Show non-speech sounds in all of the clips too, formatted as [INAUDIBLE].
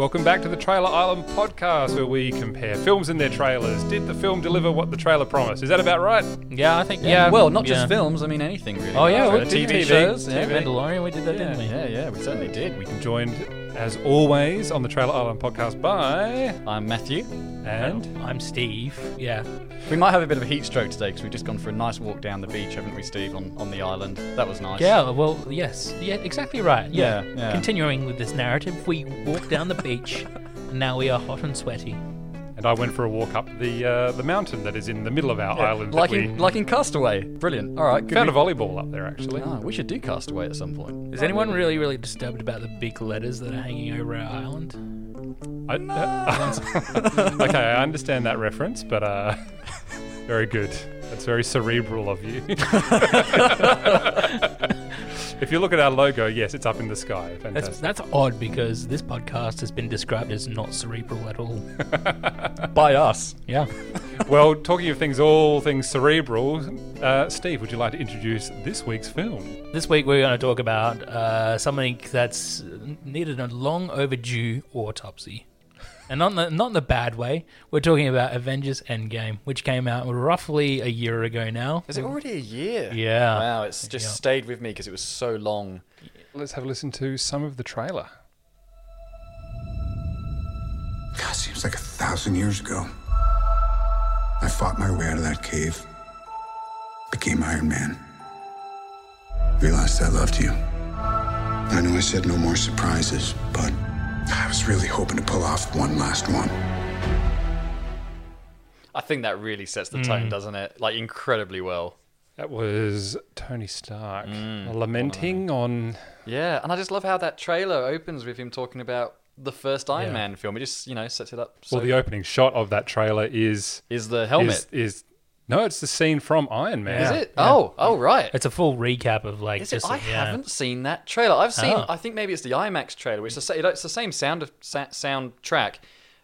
Welcome back to the Trailer Island podcast, where we compare films and their trailers. Did the film deliver what the trailer promised? Is that about right? Yeah, I think. Yeah. well, not yeah. just films. I mean, anything really. Oh yeah, we did TV, shows, yeah. TV. Mandalorian. We did that, didn't we? Yeah, yeah, we certainly did. We joined, as always, on the Trailer Island podcast by I'm Matthew. and I'm Steve. Yeah. We might have a bit of a heat stroke today because we've just gone for a nice walk down the beach, haven't we, Steve, on, on the island? That was nice. Yeah. Well, yes. Yeah. Exactly right. Yeah. Yeah, yeah. Continuing with this narrative, we walked down the beach, [LAUGHS] and now we are hot and sweaty. And I went for a walk up the uh, the mountain that is in the middle of our island. that Like we in, like in Castaway. Brilliant. All right, good. found a volleyball up there actually. Ah, we should do Castaway at some point. Is anyone really, really disturbed about the big letters that are hanging over our island? I, uh, [LAUGHS] okay, I understand that reference, but uh, [LAUGHS] very good. That's very cerebral of you. [LAUGHS] if you look at our logo, yes, it's up in the sky. That's Fantastic. that's odd because this podcast has been described as not cerebral at all. [LAUGHS] By us. Yeah. [LAUGHS] well, talking of things, all things cerebral, uh, Steve, would you like to introduce this week's film? This week we're going to talk about uh, something that's needed a long overdue autopsy. And not in, the, not in the bad way. We're talking about Avengers Endgame, which came out roughly a year ago now. Is it already a year? Yeah. Wow, it's just Yeah. stayed with me because it was so long. Let's have a listen to some of the trailer. God, seems like a thousand years ago. I fought my way out of that cave, became Iron Man. Realized I loved you. I know I said no more surprises, but I was really hoping to pull off one last one. I think that really sets the tone, hmm. doesn't it? Like incredibly well. That was Tony Stark hmm. lamenting on. Yeah, and I just love how that trailer opens with him talking about the first Iron Yeah. Man film. It just, you know, sets it up. So Well, the opening shot of that trailer is is the helmet. is, is no, it's the scene from Iron Man. Is it? Oh, oh, right. It's a full recap of like Is it? just I yeah. haven't seen that trailer. I've seen. Oh. I think maybe it's the IMAX trailer, which is the, sa- it's the same sound of, sa- soundtrack,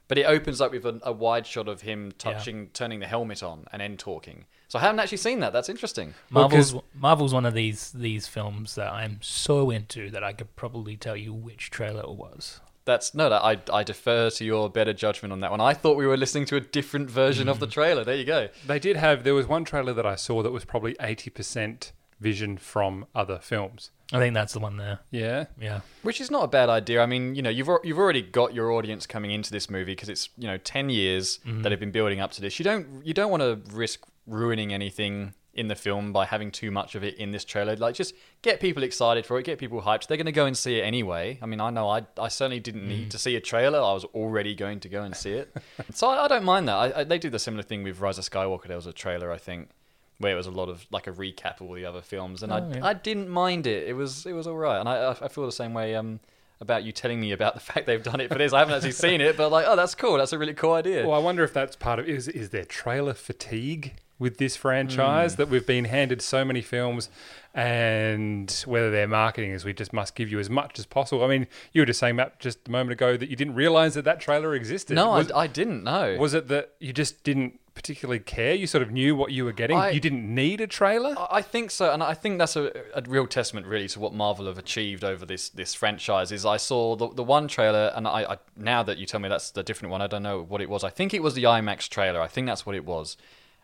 but it opens up with a, a wide shot of him touching, turning the helmet on, and then talking. So I haven't actually seen that. That's interesting. Marvel's 'cause- Marvel's one of these these films that I'm so into that I could probably tell you which trailer it was. That's no. That I I defer to your better judgment on that one. I thought we were listening to a different version Mm. of the [LAUGHS] trailer. There you go. They did have. There was one trailer that I saw that was probably eighty percent vision from other films. I think that's the one there. Yeah. Yeah. Which is not a bad idea. I mean, you know, you've you've already got your audience coming into this movie because it's you know ten years that have been building up to this. You don't you don't want to risk ruining anything in the film by having too much of it in this trailer. Like, just get people excited for it, get people hyped. They're going to go and see it anyway. I mean, I know I I certainly didn't need to see a trailer. I was already going to go and see it, [LAUGHS] so I, I don't mind that. I, I, they did the similar thing with Rise of Skywalker. There was a trailer, I think. Where it was a lot of like a recap of all the other films, and I, Oh, yeah. I didn't mind it. It was it was all right, and I I I feel the same way um about you telling me about the [LAUGHS] fact they've done it for this. I haven't actually seen it, but like, oh, that's cool. That's a really cool idea. Well, I wonder if that's part of is is there trailer fatigue with this franchise mm. that we've been handed so many films, and whether their marketing is we just must give you as much as possible. I mean, you were just saying Matt just a moment ago that you didn't realize that that trailer existed. no, was, I, I didn't know. was it that you just didn't particularly care? You sort of knew what you were getting. I- you didn't need a trailer. I- I think so, and I think that's a, a real testament, really, to what Marvel have achieved over this this franchise. Is I saw the, the one trailer, and I, I now that you tell me that's the different one, I don't know what it was. I think it was the IMAX trailer. I think that's what it was,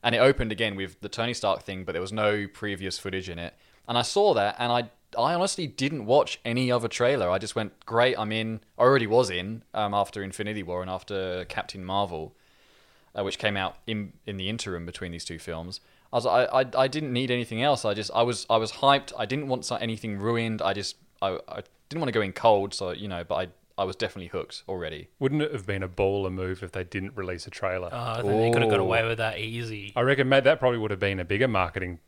and it opened again with the Tony Stark thing, but there was no previous footage in it. And I saw that, and I I honestly didn't watch any other trailer. I just went, great, I'm in. I already was in um, after Infinity War and after Captain Marvel uh, which came out in in the interim between these two films. I was I, I I didn't need anything else. I just I was I was hyped. I didn't want anything ruined. I just I, I didn't want to go in cold. So you know, but I I was definitely hooked already. Wouldn't it have been a baller move if they didn't release a trailer? Oh, I think they could have got away with that easy. I reckon, mate, that probably would have been a bigger marketing.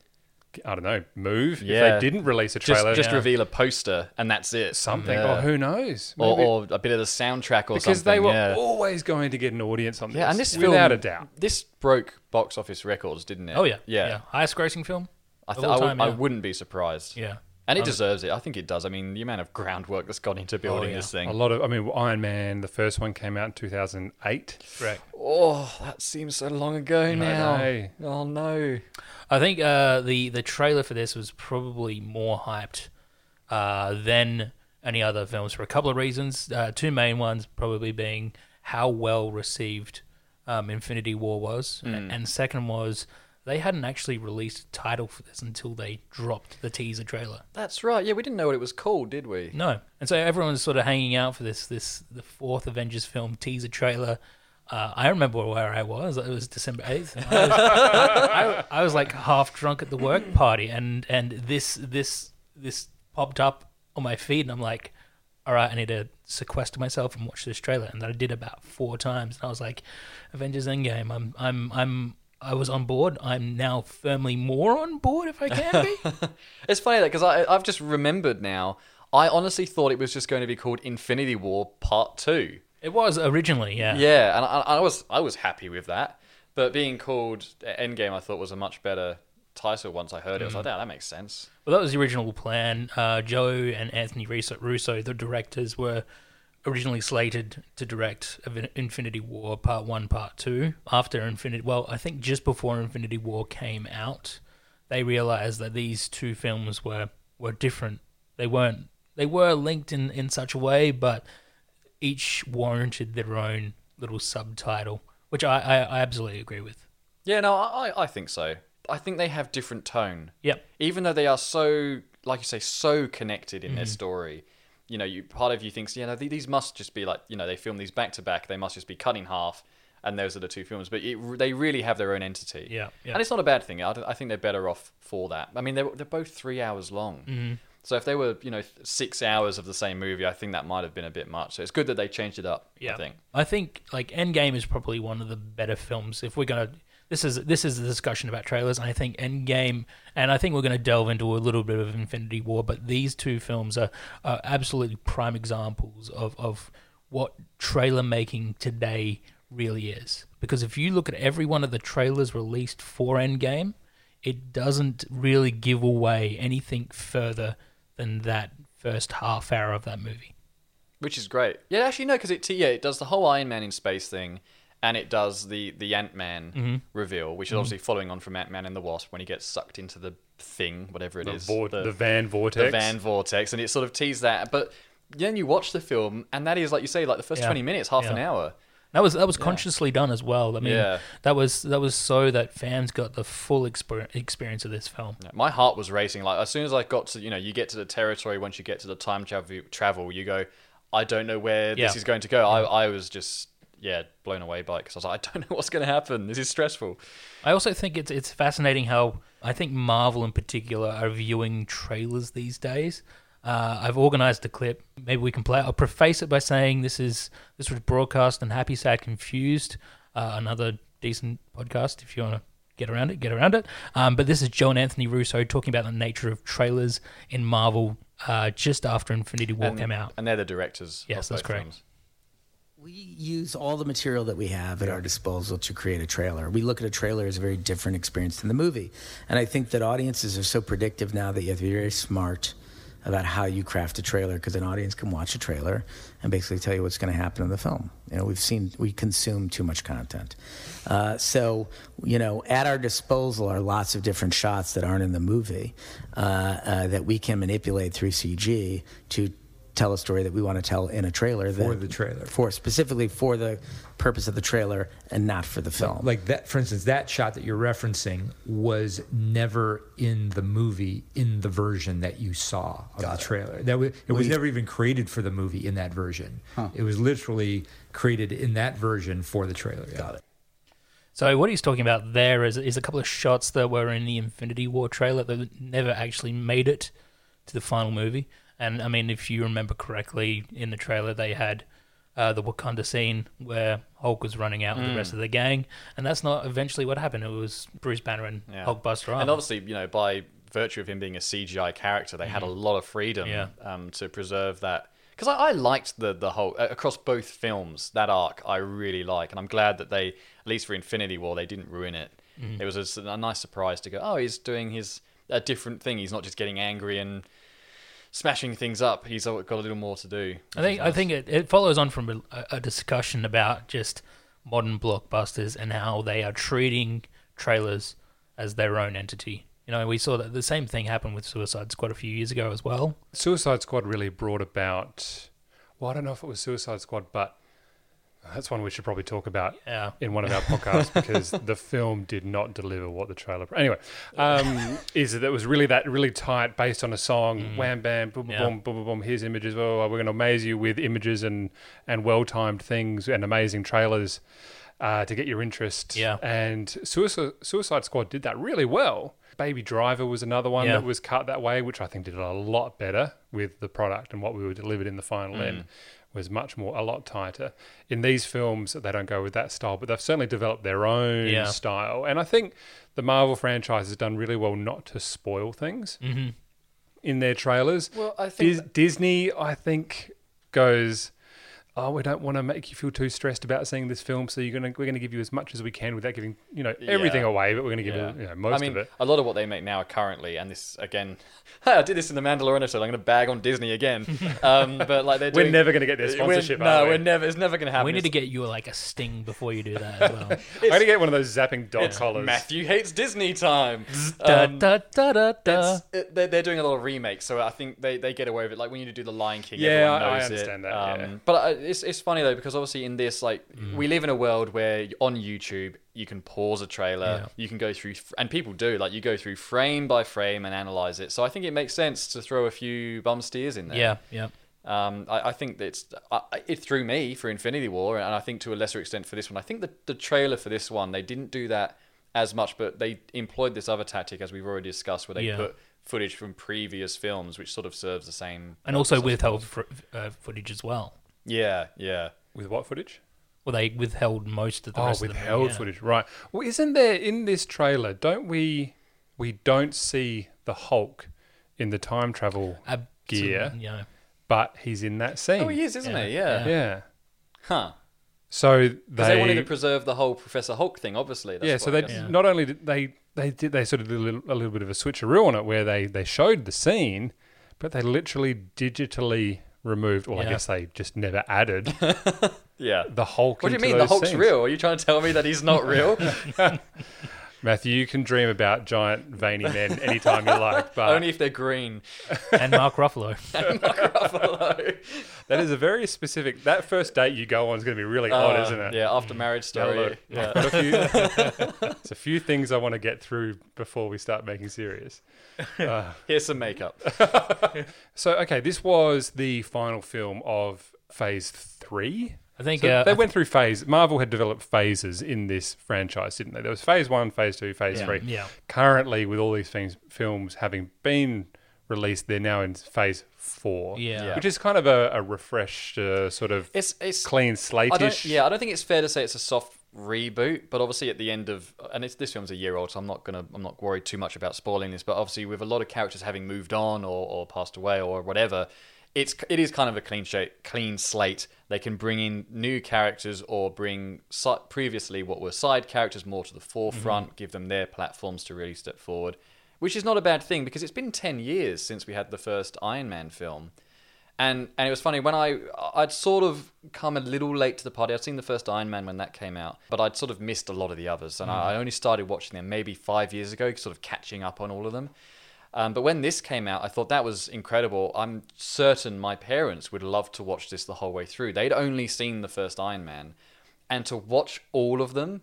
I don't know, move Yeah. if they didn't release a Just trailer. just Yeah. reveal a poster and that's it. something, Yeah. or who knows? or, Maybe- or a bit of the soundtrack or something. because they were yeah. always going to get an audience on this. yeah, and this film, without film, a doubt. this broke box office records, didn't it? Oh yeah. yeah. Highest grossing film. I, of all I, would, time, I yeah. wouldn't be surprised. Yeah. And it Um, deserves it. I think it does. I mean, the amount of groundwork that's gone into building yeah. this thing. A lot of, I mean, Iron Man, the first one came out in 2008. Right. Oh, that seems so long ago now. know. Oh no. I think uh, the the trailer for this was probably more hyped uh, than any other films for a couple of reasons. Uh, two main ones probably being how well received um, Infinity War was, Hmm. and second was they hadn't actually released a title for this until they dropped the teaser trailer. That's right. Yeah, we didn't know what it was called, did we? No, and so everyone's sort of hanging out for this this the fourth Avengers film teaser trailer. Uh, I remember where I was. It was December eighth. I, was- [LAUGHS] I, I was like half drunk at the work party, and and this this this popped up on my feed, and I'm like, all right, I need to sequester myself and watch this trailer, and I did about four times, and I was like, Avengers Endgame. I'm I'm I'm I was on board. I'm now firmly more on board if I can be. [LAUGHS] It's funny that because I've just remembered now. I honestly thought it was just going to be called Infinity War Part Two. it was originally, yeah. Yeah, and I, I was I was happy with that. But being called Endgame, I thought was a much better title. Once I heard it, I was like, "Yeah, that makes sense." Well, that was the original plan. Uh, Joe and Anthony Russo, the directors, were originally slated to direct Infinity War Part One, Part Two. After Infinity, well, I think just before Infinity War came out, they realized that these two films were were different. They weren't. They were linked in in such a way, but each warranted their own little subtitle, which I I, I absolutely agree with. Yeah, no, I I- think so. I think they have different tone. Yep. even though they are so like you say so connected in their mm-hmm. story you know you part of you thinks you know these must just be like you know they film these back to back they must just be cut in half and those are the two films but it, they really have their own entity Yeah, yeah. and it's not a bad thing I think they're better off for that i mean they're, they're both three hours long Mm-hmm. so if they were you know six hours of the same movie i think that might have been a bit much so it's good that they changed it up Yeah. i think I think like Endgame is probably one of the better films. If we're gonna, this is this is the discussion about trailers. And I think Endgame, and I think we're gonna delve into a little bit of Infinity War. But these two films are, are absolutely prime examples of of what trailer making today really is. Because if you look at every one of the trailers released for Endgame, it doesn't really give away anything further than that first half hour of that movie. which is great. Yeah, actually no, because it yeah it does the whole Iron Man in space thing, and it does the the Ant Man Mm-hmm. reveal, which is obviously following on from Ant Man and the Wasp when he gets sucked into the thing, whatever it The, is, vor- the, van vortex. the van vortex, and it sort of teased that. But then you watch the film, and that is like you say, like the first Yeah. twenty minutes, half an hour. That was that was consciously done as well. I mean, Yeah. that was that was so that fans got the full exper- experience of this film. Yeah, My heart was racing. Like as soon as I got to, you know, you get to the territory. Once you get to the time travel, travel, you go, I don't know where this is going to go. I, I was just, yeah, blown away by it because I was like, I don't know what's going to happen. This is stressful. I also think it's it's fascinating how I think Marvel in particular are viewing trailers these days. Uh, I've organized a clip. Maybe we can play. it. I'll preface it by saying this is this was broadcast on Happy Sad Confused, uh, another decent podcast. If you want to get around it, get around it. Um, but this is Joe and Anthony Russo talking about the nature of trailers in Marvel uh, just after Infinity War and, came out. and they're the directors. Yes, of that's correct. films. We use all the material that we have at our disposal to create a trailer. We look at a trailer as a very different experience than the movie. And I think that audiences are so predictive now that you have to be very smart about how you craft a trailer because an audience can watch a trailer and basically tell you what's going to happen in the film. You know, we've seen, we consume too much content. Uh, so, you know, at our disposal are lots of different shots that aren't in the movie uh, uh, that we can manipulate through CG to tell a story that we want to tell in a trailer that, For the trailer. for specifically for the purpose of the trailer and not for the film. Like that, for instance, that shot that you're referencing was never in the movie in the version that you saw of the trailer. That was, it was never even created for the movie in that version. It was literally created in that version for the trailer. Got it. So what he's talking about there is is a couple of shots that were in the Infinity War trailer that never actually made it to the final movie. And I mean, if you remember correctly, in the trailer they had uh, the Wakanda scene where Hulk was running out with the rest of the gang, and that's not eventually what happened. It was Bruce Banner and Yeah. Hulkbuster. And obviously, you know, by virtue of him being a CGI character, they had a lot of freedom Yeah. um, to preserve that. Because I, I liked the the whole uh, across both films that arc. I really like, and I'm glad that they, at least for Infinity War, they didn't ruin it. It was a nice surprise to go. Oh, he's doing his a different thing. He's not just getting angry and smashing things up. He's got a little more to do. I think I think it, it follows on from a, a discussion about just modern blockbusters and how they are treating trailers as their own entity. You know, we saw that the same thing happen with Suicide Squad a few years ago as well. Suicide Squad really brought about. Well, I don't know if it was Suicide Squad, but that's one we should probably talk about Yeah. in one of our podcasts because [LAUGHS] the film did not deliver what the trailer. Anyway, um, is that it was really that really tight, based on a song. Wham bam, boom Yeah. boom boom boom boom. Here's images. Oh, we're going to amaze you with images and and well timed things and amazing trailers uh, to get your interest. Yeah. And Suicide, Suicide Squad did that really well. Baby Driver was another one Yeah. that was cut that way, which I think did a lot better with the product and what we were delivered in the final end was much more a lot tighter. In these films, they don't go with that style, but they've certainly developed their own Yeah. style. And I think the Marvel franchise has done really well not to spoil things Mm-hmm. in their trailers. Well, I think Dis- Disney, I think, goes. Oh, we don't want to make you feel too stressed about seeing this film, so you're gonna we're gonna give you as much as we can without giving you know everything Yeah. away, but we're gonna give Yeah. you, you know most I mean, of it. a lot of what they make now currently, and this again, [LAUGHS] I did this in the Mandalorian episode. I'm going to bag on Disney again, [LAUGHS] um, but like they're doing, We're never gonna get their We're- sponsorship. no, we? we're never. It's never going to happen. We need to get you like a sting before you do that as well. [LAUGHS] I'm gonna get one of those zapping dog it's collars. Matthew hates Disney time. da, Um, da, da, da, da. it- they're, they're doing a lot of remakes, so I think they, they get away with it. Like when you do the Lion King, Yeah, everyone I- I understand it. that, Um, yeah. But uh, it's it's funny though because obviously in this like Mm. we live in a world where on YouTube you can pause a trailer, Yeah. you can go through, and people do like you go through frame by frame and analyze it. So I think it makes sense to throw a few bum steers in there. yeah, yeah. Um, I, I think that it's I, it threw me for Infinity War, and I think to a lesser extent for this one. I think the the trailer for this one they didn't do that as much, but they employed this other tactic as we've already discussed, where they Yeah. put footage from previous films, which sort of serves the same. And also withheld fr- uh, footage as well. Yeah, yeah. With what footage? Well, they withheld most of the Oh, rest of the withheld movie, yeah. footage, right? Well, isn't there in this trailer? Don't we? We don't see the Hulk in the time travel Absolutely, gear, Yeah. but he's in that scene. Oh, he is, isn't Yeah, he? Yeah. Yeah. Huh. So they, they, wanted to preserve the whole Professor Hulk thing, obviously. That's yeah. So they. Yeah. not only did they they did they sort of did a little, a little bit of a switcheroo on it, where they they showed the scene, but they literally digitally removed. Well, I Yeah. guess they just never added [LAUGHS] Yeah. the Hulk. What do you into mean the those Hulk's scenes. real? Are you trying to tell me that he's not real? [LAUGHS] [LAUGHS] Matthew? You can dream about giant veiny men anytime you like, [LAUGHS] but Only if they're green. [LAUGHS] And Mark Ruffalo. [LAUGHS] Mark Ruffalo. That is a very specific. That first date you go on is going to be really odd, Uh, isn't it? Yeah, after marriage Have a story. look. Yeah. I've got a few, there's a few things I want to get through before we start making serious. Uh, Here's some makeup. so, okay, this was the final film of Phase Three. I think So uh, they went through phase. Marvel had developed phases in this franchise, didn't they? There was Phase One, Phase Two, Phase Yeah, Three. yeah. Currently, with all these things, films having been released, they're now in Phase Four. Yeah. which is kind of a, a refreshed uh, sort of It's it's clean I slate-ish. yeah, I don't think it's fair to say it's a soft reboot, but obviously at the end of and it's this film's a year old, so I'm not gonna I'm not worried too much about spoiling this. But obviously with a lot of characters having moved on or, or passed away or whatever, it's it is kind of a clean slate. Clean slate. They can bring in new characters or bring si- previously what were side characters more to the forefront, mm-hmm. give them their platforms to really step forward, which is not a bad thing because it's been ten years since we had the first Iron Man film. And and it was funny when I I'd sort of come a little late to the party. I'd seen the first Iron Man when that came out, but I'd sort of missed a lot of the others, and I, mm-hmm. I only started watching them maybe five years ago, sort of catching up on all of them. Um, but when this came out, I thought that was incredible. I'm certain my parents would love to watch this the whole way through. They'd only seen the first Iron Man, and to watch all of them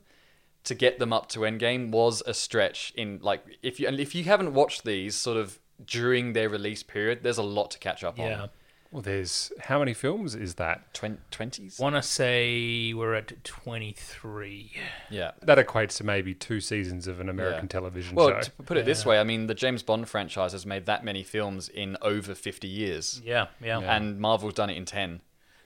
to get them up to Endgame was a stretch. In like if you and if you haven't watched these sort of during their release period, there's a lot to catch up yeah. on. Well, there's how many films is that? Twenties. Want to say we're at 23. Yeah. That equates to maybe two seasons of an American Yeah. television Well, show. to put it this way, I mean, the James Bond franchise has made that many films in over 50 years, Yeah, yeah. and Marvel's done it in 10.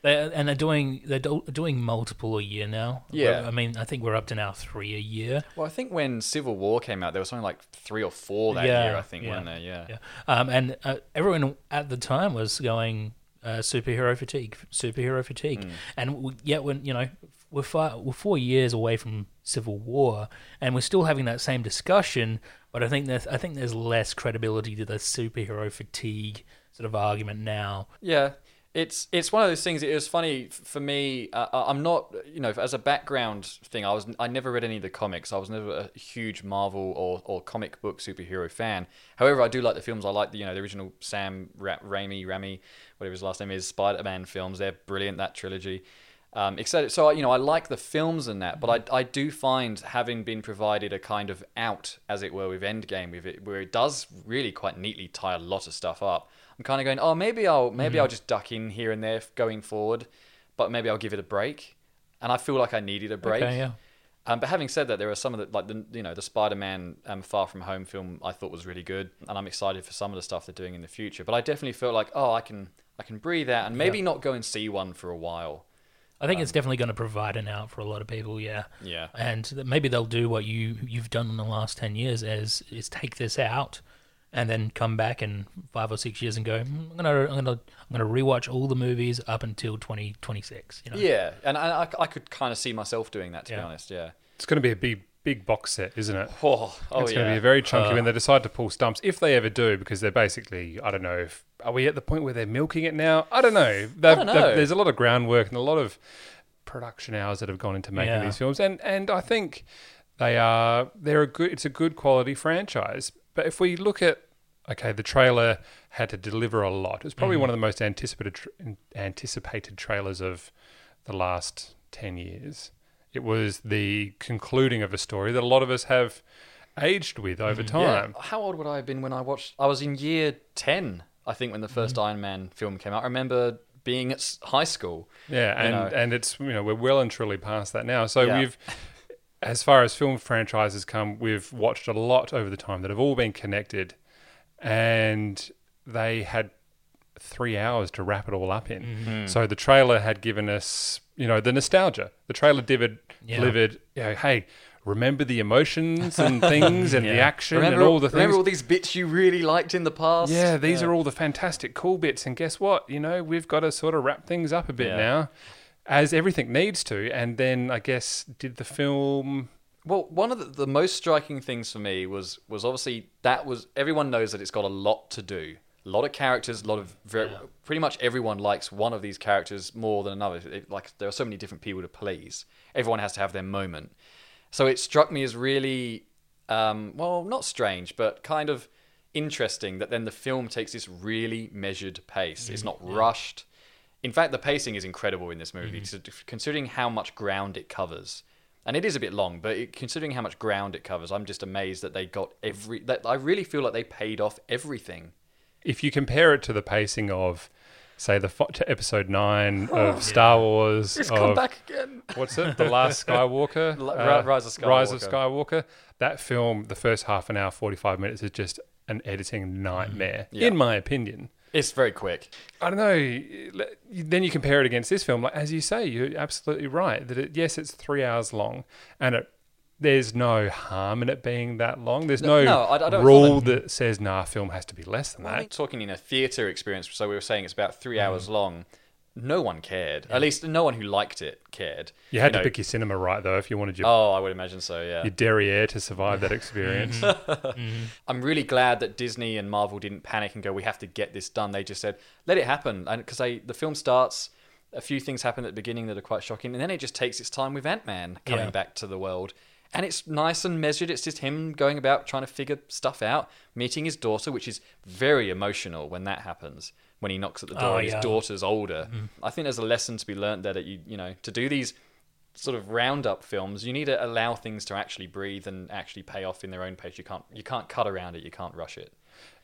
They, and they're doing they're do, doing multiple a year now. Yeah. I mean, I think we're up to now three a year. Well, I think when Civil War came out, there was something like three or four that Yeah, year, I think, yeah, weren't there? Yeah. Yeah, um, and uh, everyone at the time was going uh, superhero fatigue, superhero fatigue, Hmm. and we, yet when you know we're five, we're four years away from Civil War, and we're still having that same discussion. But I think there's I think there's less credibility to the superhero fatigue sort of argument now. Yeah. It's it's one of those things. It was funny for me. Uh, uh, I'm not, you know, as a background thing. I was I never read any of the comics. I was never a huge Marvel or, or comic book superhero fan. However, I do like the films. I like the you know the original Sam Ra- Raimi, Rami, whatever his last name is, Spider-Man films. They're brilliant. That trilogy. Um, except, so you know, I like the films and that, but I, I do find having been provided a kind of out, as it were, with Endgame, with it, where it does really quite neatly tie a lot of stuff up. I'm kind of going, oh, maybe I'll maybe I'll just duck in here and there going forward, but maybe I'll give it a break. And I feel like I needed a break. Okay, yeah. Um, but having said that, there are some of the like the you know the Spider-Man um, Far From Home film I thought was really good, and I'm excited for some of the stuff they're doing in the future. But I definitely feel like oh I can I can breathe out and maybe not go and see one for a while. I think it's definitely going to provide an out for a lot of people. Yeah. Yeah. And maybe they'll do what you you've done in the last ten years, is is take this out, and then come back in five or six years and go, "Hmm, I'm gonna I'm gonna I'm gonna rewatch all the movies up until twenty twenty six. You know. Yeah, and I, I- I could kind of see myself doing that to be Yeah. honest. Yeah. It's going to be a big, big box set, isn't it? Oh, oh it's yeah. going to be a very chunky when they decide to pull stumps, if they ever do, because they're basically, I don't know, if, are we at the point where they're milking it now? I don't know. They've- don't they've- know. there's a lot of groundwork and a lot of production hours that have gone into making Yeah. these films, and and I think they are they're a good. It's a good quality franchise. But if we look at okay, the trailer had to deliver a lot. It was probably one of the most anticipated anticipated trailers of the last ten years. It was the concluding of a story that a lot of us have aged with over Yeah. time. How old would I have been when I watched? I was in year ten, I think, when the 1st Mm-hmm. Iron Man film came out. I remember being at high school. Yeah, and know. and it's you know we're well and truly past that now. So Yeah. we've, as far as film franchises come, we've watched a lot over the time that have all been connected, and they had three hours to wrap it all up in. Mm-hmm. So the trailer had given us you know the nostalgia. The trailer delivered Yeah. delivered. You know, hey. Remember the emotions and [LAUGHS] things and the action Remember and all the things. Remember all these bits you really liked in the past? Yeah, these are all the fantastic cool bits. And guess what? You know, we've got to sort of wrap things up a bit Yeah. now, as everything needs to. And then I guess, did the film. Well, one of the, the most striking things for me was was obviously that was everyone knows that it's got a lot to do, a lot of characters, a lot of very, pretty much everyone likes one of these characters more than another. It- like there are so many different people to please. Everyone has to have their moment. So it struck me as really, um, well, not strange, but kind of interesting that then the film takes this really measured pace. It's not rushed. In fact, the pacing is incredible in this movie, so- considering how much ground it covers. And it is a bit long, but it, considering how much ground it covers, I'm just amazed that they got every. That I really feel like they paid off everything. If you compare it to the pacing of, say, the fo- episode nine oh, of Star Wars, It's of, come back again. what's it? The Last [LAUGHS] Skywalker? Ri- uh, Rise of Skywalker. Rise of Skywalker. That film, the first half an hour, 45 minutes, is just an editing nightmare, mm. Yeah. in my opinion. It's very quick. I don't know. Then you compare it against this film, like as you say, you're absolutely right. That it, yes, it's three hours long, and it, there's no harm in it being that long. There's no, no, I- I rule that says nah, film has to be less than that. talking in a theatre experience, so we were saying it's about three mm. hours long. No one cared. At least no one who liked it cared. You had to know- pick your cinema right though if you wanted your, Oh, I would imagine so. Yeah. your derriere to survive that experience. [LAUGHS] Mm-hmm. I'm really glad that Disney and Marvel didn't panic and go, "We have to get this done." They just said, "Let it happen," and because the film starts, a few things happen at the beginning that are quite shocking, and then it just takes its time with Ant Man coming Yeah. back to the world, and it's nice and measured. It's just him going about trying to figure stuff out, meeting his daughter, which is very emotional when that happens. When he knocks at the oh, door, Oh, his yeah. daughter's older. Mm-hmm. I think there's a lesson to be learned there that you you know to do these sort of roundup films, you need to allow things to actually breathe and actually pay off in their own pace. You can't you can't cut around it. You can't rush it.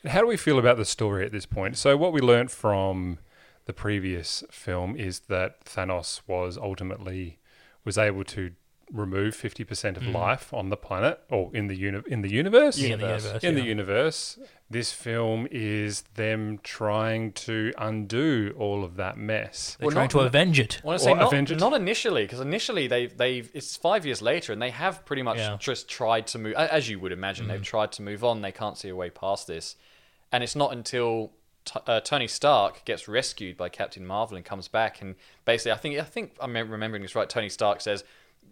And How do we feel about the story at this point? So, what we learned from the previous film is that Thanos was ultimately was able to remove fifty percent of mm. life on the planet or in the uni- in the universe. In the Universe. universe. in the universe. This film is them trying to undo all of that mess. They're Well, trying not- to avenge it. I want to say Or not, Avengers. not initially because initially they they've it's five years later and they have pretty much Yeah. just tried to move as you would imagine they've tried to move on. They can't see a way past this, and it's not until. T- uh, Tony Stark gets rescued by Captain Marvel and comes back and basically I think I think I'm remembering this right. Tony Stark says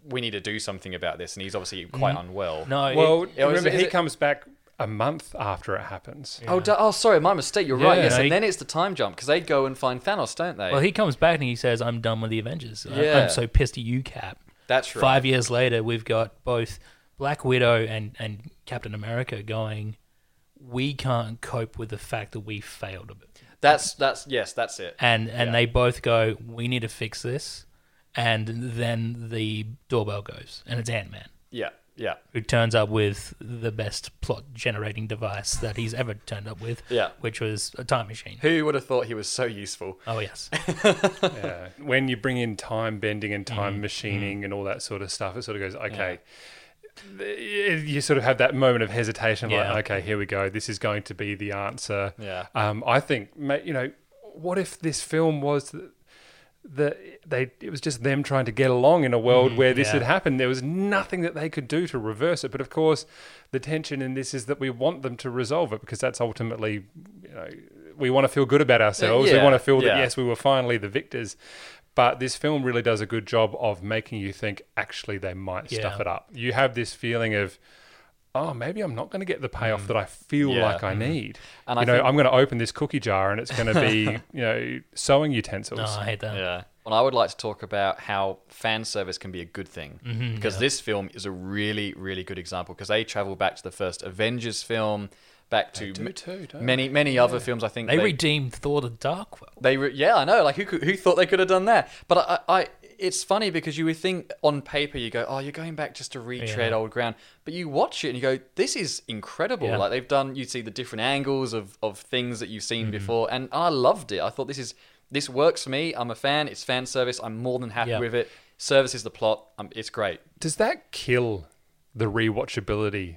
we need to do something about this and he's obviously quite unwell. No, Well, it was- remember he it- comes back a month after it happens. Oh, da- oh, sorry, my mistake. You're right. Yeah. Yes, No, he- and then it's the time jump because they go and find Thanos, don't they? Well, he comes back and he says, "I'm done with the Avengers. I- Yeah. I'm so pissed at you, Cap." That's right. Five years later, we've got both Black Widow and and Captain America going. We can't cope with the fact that we failed a bit, That's that's yes, that's it. and and Yeah. they both go, "We need to fix this." And then the doorbell goes, and it's Ant Man Yeah, yeah, who turns up with the best plot generating device that he's ever turned up with, Yeah. which was a time machine. Who would have thought he was so useful? Oh yes, [LAUGHS] Yeah. When you bring in time bending and time Mm-hmm. machining and all that sort of stuff, it sort of goes, okay. th- You sort of have that moment of hesitation, Yeah. like, okay, here we go. This is going to be the answer. Yeah. Um, I think, you know, what if this film was the, the they it was just them trying to get along in a world mm-hmm. where this yeah. had happened. There was nothing that they could do to reverse it. But of course, the tension in this is that we want them to resolve it because that's ultimately, you know, we want to feel good about ourselves. we want to feel yeah. that yes, we were finally the victors. But this film really does a good job of making you think actually they might stuff it up. You have this feeling of, oh, maybe I'm not going to get the payoff that I feel Mm. Yeah. like I need. And you I know, think- I'm going to open this cookie jar and it's going to be, [LAUGHS] you know, sewing utensils. no, I hate that. Yeah. Well, I would like to talk about how fan service can be a good thing Mm-hmm, because this film is a really, really good example because they travel back to the first Avengers film, back to do m- too, don't many, many other films. I think They redeemed Thor: The Dark World. They re- yeah, I know. Like who who thought they could have done that? But I, I it's funny because you would think on paper you go, oh, you're going back just to retread Yeah. old ground, but you watch it and you go, this is incredible. Yeah. Like they've done, you see the different angles of of things that you've seen Mm-hmm. before, and I loved it. I thought this is this works for me. I'm a fan. It's fan service. I'm more than happy Yeah. with it. Service is the plot. Um, it's great. Does that kill the rewatchability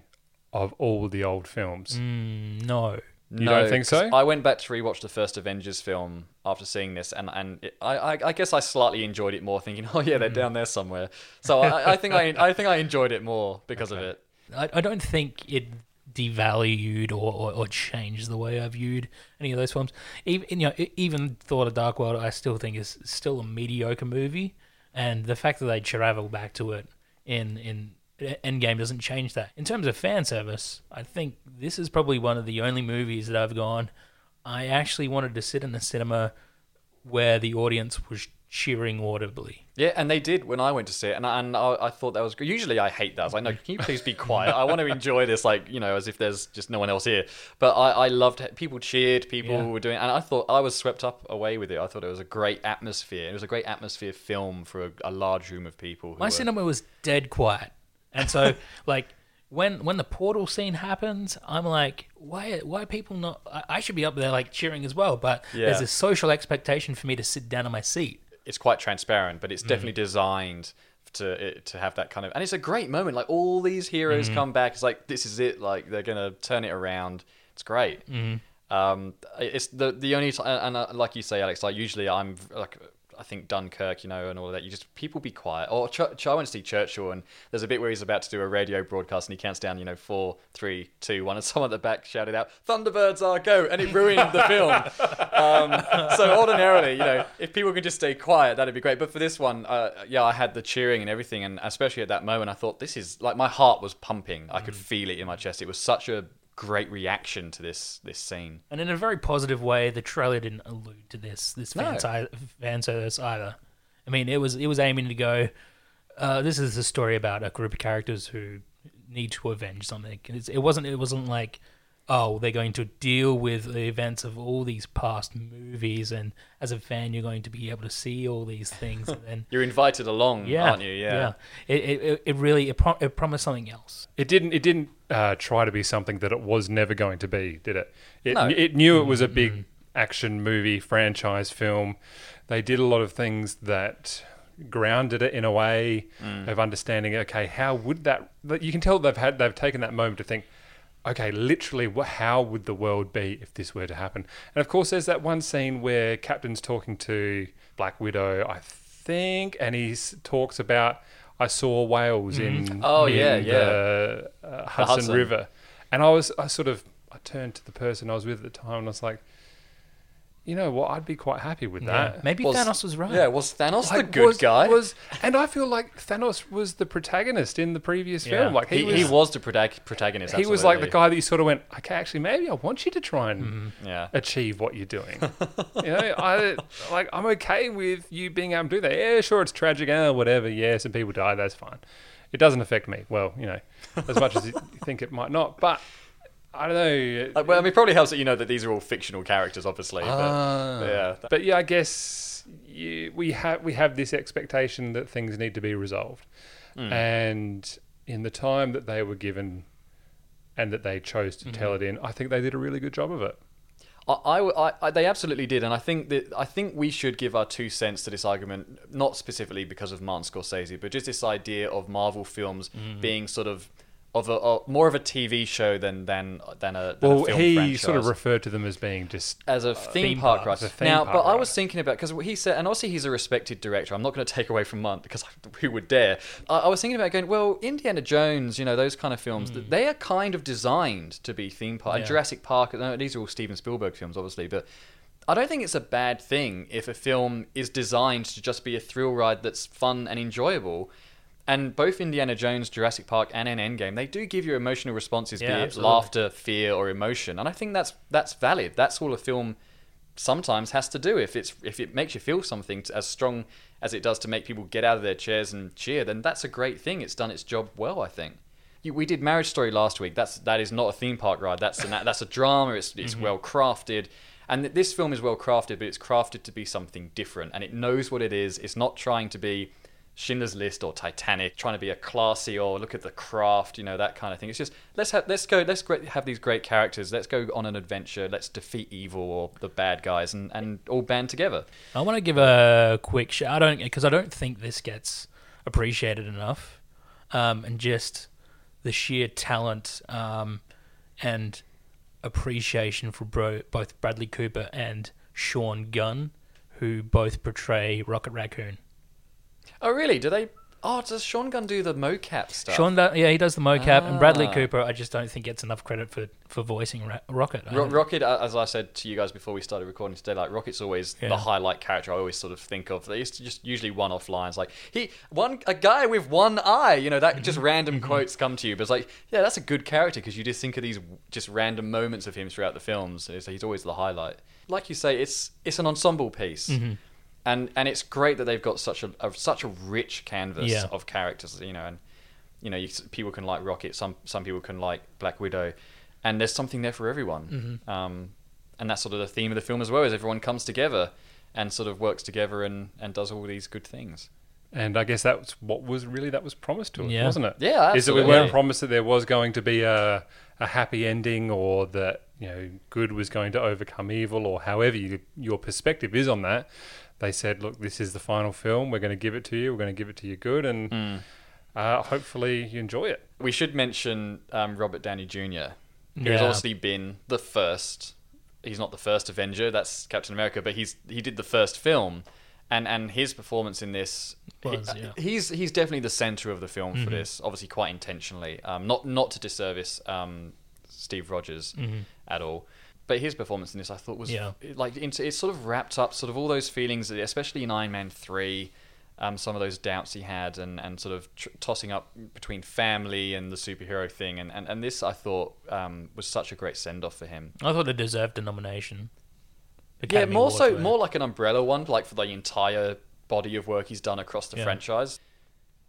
of all the old films? Mm, no. You don't think 'cause so? I went back to rewatch the first Avengers film after seeing this, and and it, I, I I guess I slightly enjoyed it more, thinking, oh yeah, they're Mm. down there somewhere. So I, I think I I think I enjoyed it more because of it. I, I don't think it devalued or, or, or changed the way I viewed any of those films. Even you know, even Thor: The Dark World, I still think is still a mediocre movie, and the fact that they travel back to it in in Endgame doesn't change that. In terms of fan service, I think this is probably one of the only movies that I've gone. I actually wanted to sit in the cinema where the audience was cheering audibly. Yeah, and they did when I went to see it, and I, and I, I thought that was. Usually I hate that. I was like, no, can you please be quiet? I want to enjoy this, like you know, as if there's just no one else here. But I, I loved it. people cheered, people Yeah. were doing, and I thought I was swept up away with it. I thought it was a great atmosphere. It was a great atmosphere film for a, a large room of people. Who My were, cinema was dead quiet, and so [LAUGHS] like when when the portal scene happens, I'm like, why why are people not? I, I should be up there like cheering as well, but Yeah. there's a social expectation for me to sit down on my seat. it's quite transparent, but it's Mm. definitely designed to it, to have that kind of. And it's a great moment. Like all these heroes Mm-hmm. come back. It's like this is it. Like they're gonna turn it around. It's great. Mm-hmm. Um, it's the the only time, and uh, like you say, Alex. Like usually, I'm like. I think Dunkirk, you know, and all of that. You just people be quiet. Or Ch- Ch- I went to see Churchill, and there's a bit where he's about to do a radio broadcast, and he counts down, you know, four, three, two, one, and [LAUGHS] someone at the back shouted out, "Thunderbirds are go!" and it ruined the film. Um, [LAUGHS] so ordinarily, you know, if people could just stay quiet, that'd be great. But for this one, uh, yeah, I had the cheering and everything, and especially at that moment, I thought this is like my heart was pumping. I could feel it in my chest. It was such a great reaction to this this scene. And in a very positive way, the trailer didn't allude to this this fan, No. si- fan service either. I mean, it was it was aiming to go. Uh, this is a story about a group of characters who need to avenge something. It's, it wasn't. It wasn't like, oh, they're going to deal with the events of all these past movies, and as a fan, you're going to be able to see all these things. And then, [LAUGHS] You're invited along, yeah, aren't you? Yeah. It, it, it- it really it, pro- it promised something else. It didn't. It didn't uh, try to be something that it was never going to be, did it? It, No. it knew it was a big action movie franchise film. They did a lot of things that grounded it in a way of understanding. Okay, how would that? that- You can tell they've had they've taken that moment to think. Okay, literally, wh- how would the world be if this were to happen? And of course, there's that one scene where Captain's talking to Black Widow, I think, and he talks about I saw whales in Oh, in yeah, the, uh, Hudson, Hudson. River, and I was I sort of I turned to the person I was with at the time and I was like, you know what? I'd be quite happy with Yeah. that. Maybe Was- Thanos was right. Yeah, was Thanos the good was, guy? Was and I feel like Thanos was the protagonist in the previous Yeah. film. Like he, he, was, he was the protag- protagonist. he was like the absolutely. guy that you sort of went, okay, actually, maybe I want you to try and Mm-hmm. Yeah. achieve what you're doing. [LAUGHS] you know, I like I'm okay with you being able to do that. Yeah, sure, it's tragic, uh, whatever. Yeah, some people die. That's fine. It doesn't affect me. Well, you know, as much as you [LAUGHS] think it might not, but. I don't know. Like, well, I mean, it probably helps that you know that these are all fictional characters, obviously. But, Ah. but yeah, But yeah, I guess you, we have we have this expectation that things need to be resolved, Hmm. and in the time that they were given, and that they chose to tell it in, I think they did a really good job of it. I, I, I- they absolutely did, and I think that I think we should give our two cents to this argument, not specifically because of Martin Scorsese, but just this idea of Marvel films Mm. being sort of of a, a more of a TV show than than than a, than a Well, film he franchise. sort of referred to them as being just as a uh, theme, theme park ride. Theme now, park but I was thinking about because he said, and obviously he's a respected director. I'm not going to take away from Munt because [LAUGHS] who would dare? I, I was thinking about going, well, Indiana Jones, you know, those kind of films, th hmm. they are kind of designed to be theme park. And Yeah. Jurassic Park, no, these are all Steven Spielberg films, obviously, but. I don't think it's a bad thing if a film is designed to just be a thrill ride that's fun and enjoyable. And both Indiana Jones, Jurassic Park, and an Endgame, they do give you emotional responses, Yeah, be it absolutely. laughter, fear, or emotion. And I think that's that's valid. That's all a film sometimes has to do. If it's if it makes you feel something t- as strong as it does to make people get out of their chairs and cheer, then that's a great thing. It's done its job well, I think. You, we did Marriage Story last week. That's that is not a theme park ride. That's an, that's a drama. It's it's mm-hmm. well crafted. And this film is well crafted, but it's crafted to be something different, and it knows what it is. It's not trying to be Schindler's List or Titanic, trying to be a classy or look at the craft, you know, that kind of thing. It's just let's have let's go let's have these great characters. Let's go on an adventure. Let's defeat evil or the bad guys, and, and all band together. I want to give a quick shout. I don't because I don't think this gets appreciated enough, um, and just the sheer talent um, and appreciation for bro- both Bradley Cooper and Sean Gunn, who both portray Rocket Raccoon. Oh, really? Do they? Oh, does Sean Gunn do the mocap stuff? Sean, do- yeah, he does the mocap, and Bradley Ah. Cooper. I just don't think gets enough credit for for voicing Ra- Rocket. I Ro- don't- Rocket, uh, as I said to you guys before we started recording today, like Rocket's always Yeah. the highlight character. I always sort of think of. It's just usually one-off lines, like he, one, a guy with one eye. You know, that just Mm-hmm. random quotes come to you, but it's like, yeah, that's a good character because you just think of these just random moments of him throughout the films. It's, he's always the highlight. Like you say, it's it's an ensemble piece. Mm-hmm. And, and it's great that they've got such a, a such a rich canvas Yeah. of characters, you know, and you know, you, people can like Rocket, some some people can like Black Widow, and there's something there for everyone. Um, and that's sort of the theme of the film as well, is everyone comes together and sort of works together and, and does all these good things. And I guess that's what was really that was promised to us, Yeah. wasn't it? Yeah, Is that we weren't promised that there was going to be a a happy ending or that you know good was going to overcome evil or however you, your perspective is on that. They said, look, this is the final film. We're going to give it to you. We're going to give it to you good, and Hmm. uh, hopefully you enjoy it. We should mention um, Robert Downey Jr., who's Yeah. obviously been the first. He's not the first Avenger. That's Captain America, but he's he did the first film, and and his performance in this. Was, he- yeah. He's he's definitely the center of the film for this. Obviously, quite intentionally. Um, not not to disservice um, Steve Rogers at all. But his performance in this, I thought, was Yeah. it- like it's, it's sort of wrapped up sort of all those feelings, especially in Iron Man three, um, some of those doubts he had, and, and sort of tr- tossing up between family and the superhero thing, and, and, and this I thought um, was such a great send off for him. I thought it deserved a nomination. Yeah, more Award so, more like an umbrella one, like for the entire body of work he's done across the Yeah. franchise.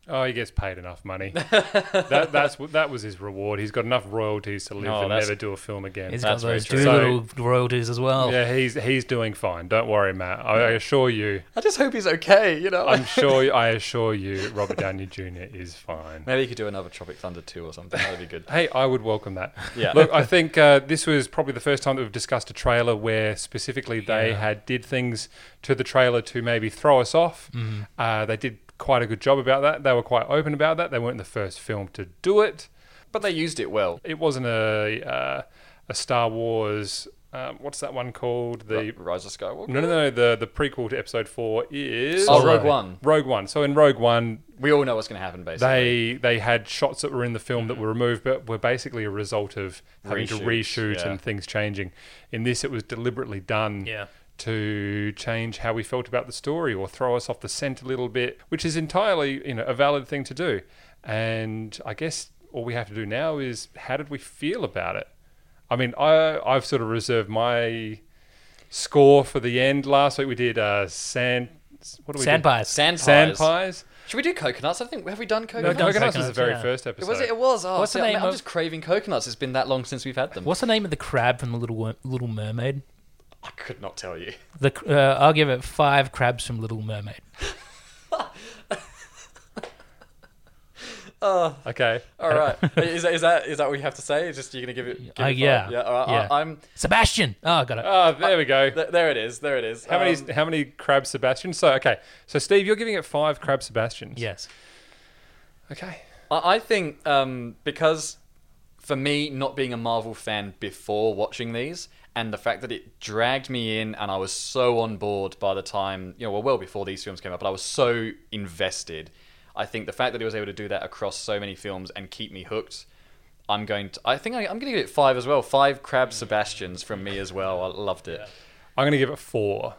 Oh, he gets paid enough money. that, that's that was his reward. He's got enough royalties to live Oh, and never do a film again. He's That's got very those true. Dolittle royalties as well. yeah, he's he's doing fine. Don't worry, Matt. I, I assure you. I just hope he's okay. You know, I'm sure. I assure you, Robert Downey Jr. is fine. maybe he could do another Tropic Thunder two or something. That'd be good. Hey, I would welcome that. Yeah. Look, I think uh, this was probably the first time that we've discussed a trailer where specifically they Yeah. had did things to the trailer to maybe throw us off. Mm-hmm. Uh, they did quite a good job about that. They were quite open about that. They weren't the first film to do it. But they used it well. It wasn't a uh, a Star Wars. Um, what's that one called? The R- Rise of Skywalker. no, no, no. The the prequel to Episode Four is Oh, Rogue One. Rogue One. So in Rogue One, We all know what's going to happen, basically. they they had shots that were in the film that were removed, but were basically a result of having to reshoot yeah. and things changing. In this, it was deliberately done Yeah. To change how we felt about the story or throw us off the scent a little bit, which is entirely you know a valid thing to do. And I guess all we have to do now is how did we feel about it? I mean, I I've sort of reserved my score for the end. Last week we did uh, sand. What do we Sand do? pies. Sand Sand pies. pies. Should we do coconuts? I think have we done No, coconuts? done coconuts was the very yeah. first It episode. was. It was. Oh, What's the see, I'm- name I'm, of- just craving coconuts. It's been that long since we've had them. What's the name of the crab from the Little Wor- Little Mermaid? I could not tell you. The uh, I'll give it five crabs from Little Mermaid. [LAUGHS] oh, Okay. All right. is, that, is that is that what you have to say? Just you're gonna give it? Give Uh, it five? yeah. Yeah. All right. Yeah. I, I'm. Sebastian. Oh, I got it. Oh, there we go. Th- there it is. There it is. How many? Um, How many crab Sebastians? So okay. So Steve, you're giving it five crab Sebastians. yes. Okay. I I think um, because for me, not being a Marvel fan before watching these, and the fact that it dragged me in, and I was so on board by the time you know, well, well before these films came out, but I was so invested. I think the fact that he was able to do that across so many films and keep me hooked. I'm going to. I think I, I'm going to give it five as well. Five crab mm. Sebastians from me as well. I loved it. I'm going to give it four.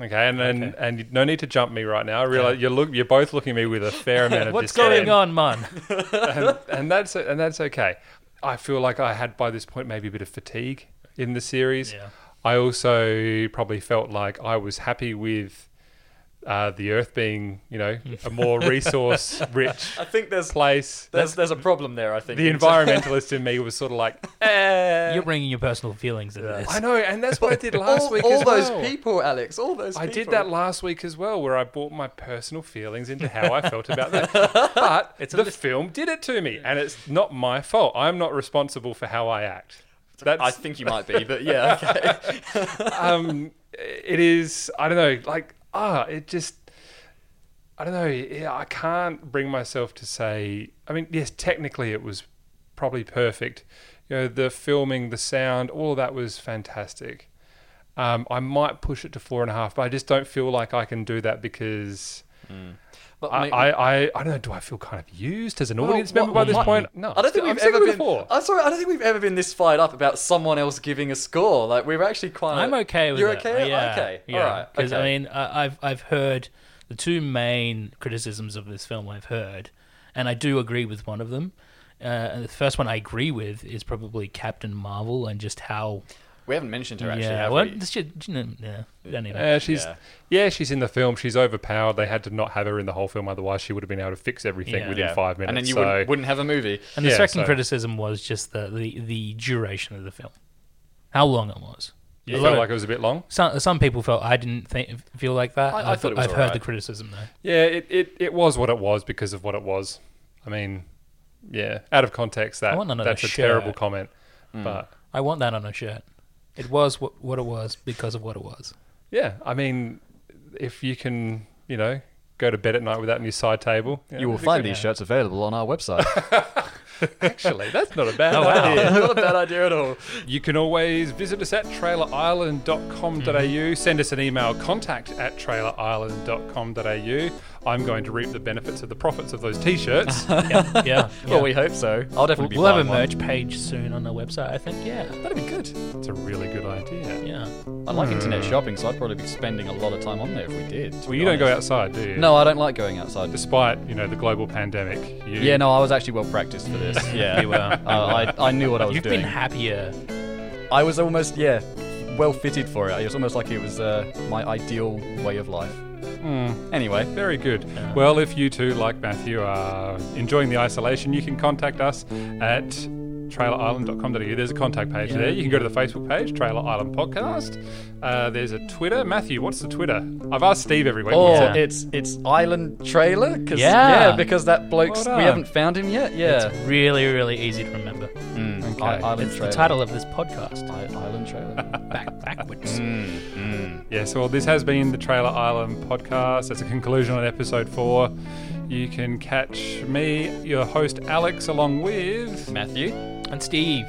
Okay, and then and no need to jump me right now. I realize you're look you're both looking at me with a fair amount of [LAUGHS] What's disdain. going on, man? and, and that's and that's okay. I feel like I had by this point maybe a bit of fatigue in the series. Yeah. I also probably felt like I was happy with uh, the Earth being, you know, [LAUGHS] a more resource-rich [LAUGHS] I think there's place. there's there's a problem there. I think The environmentalist in me was sort of like, [LAUGHS] eh. You're bringing your personal feelings into this. I know, and that's what I did last all, week all as those well. people, Alex. All those. I people. did that last week as well, where I brought my personal feelings into how I felt about that. But the film did it to me, and it's not my fault. I'm not responsible for how I act. That's, I think you might be, but yeah. [LAUGHS] Okay. um, it is. I don't know. Like ah, it just. I don't know. yeah, I can't bring myself to say. I mean, yes, technically it was probably perfect. You know, the filming, the sound, all of that was fantastic. Um, I might push it to four and a half, but I just don't feel like I can do that because But I, I, I, I don't know. Do I feel kind of used as an Well, audience member what- by this what- point? No, I don't think I'm we've ever been. four. I'm sorry. I don't think we've ever been this fired up about someone else giving a score. Like we were actually quite. I'm okay with You're it. okay. Yeah. Okay. Yeah. All right. Because okay. I mean, I- I've I've heard the two main criticisms of this film. I've heard, and I do agree with one of them. Uh, the first one I agree with is probably Captain Marvel and just how. We haven't mentioned her actually. yeah, have well, we? this should, you know, yeah, we don't need to- Uh, she's Yeah. yeah. she's in the film. She's overpowered. They had to not have her in the whole film, otherwise she would have been able to fix everything Yeah. within Yeah. five minutes. and then you so, wouldn't, wouldn't have a movie. And the Yeah, second so- criticism was just the, the, the duration of the film, how long it was. you A lot felt of- like it was a bit long. some some people felt I didn't think, feel like that. I- I I've, thought it was I've heard alright. the criticism though. Yeah, it, it, it was what it was because of what it was. I mean, yeah, out of context, that I want another that's a shirt. terrible comment. But I want that on a shirt. It was what, what it was because of what it was. yeah, I mean, if you can, you know, go to bed at night with that on your side table, You will that'd find good. these shirts available on our website. [LAUGHS] [LAUGHS] Actually, that's not a bad Oh, wow. idea. [LAUGHS] Not a bad idea at all. You can always visit us at trailerisland.com.au. Mm-hmm. Send us an email, contact at trailerisland.com.au. I'm going to reap the benefits of the profits of those t-shirts. [LAUGHS] Yeah, [LAUGHS] yeah. Well, we hope so. I'll definitely be We'll have a buying one. merch page soon on the website. I think. Yeah, That'd be good. it's a really good idea. yeah. I like internet shopping, so I'd probably be spending a lot of time on there if we did. Well, be you don't go outside, do you? No, I don't like going outside. Despite, you know, the global pandemic. You, Yeah, no, I was actually well practiced for this. [LAUGHS] Yeah, You were. Uh, I, I knew what I was You've doing. been happier. I was almost yeah, well fitted for it. It was almost like it was uh, my ideal way of life. Anyway, Very good. Well, if you too, like Matthew, are enjoying the isolation, you can contact us at trailerisland.com.au. There's a contact page there. You can go to the Facebook page, Trailer Island Podcast. Uh, there's a Twitter. Matthew, what's the Twitter? I've asked Steve every week. oh, Yeah. it's it's Island Trailer. Cause, Yeah. yeah, because that bloke's Well we haven't found him yet. Yeah, It's really, really easy to remember. Mm, Okay. I- Island It's Trailer. the title of this podcast. I- Island Trailer. [LAUGHS] Back backwards. Yes, well, this has been the Trailer Island podcast. It's a conclusion on episode four. You can catch me, your host Alex, along with Matthew. And Steve.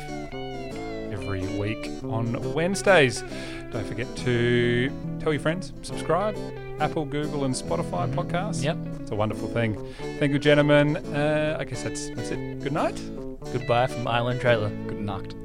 every week on Wednesdays. Don't forget to tell your friends, subscribe, Apple, Google, and Spotify podcasts. Yep. It's a wonderful thing. Thank you, gentlemen. Uh, I guess that's, that's it. Good night. Goodbye from Island Trailer. Good night.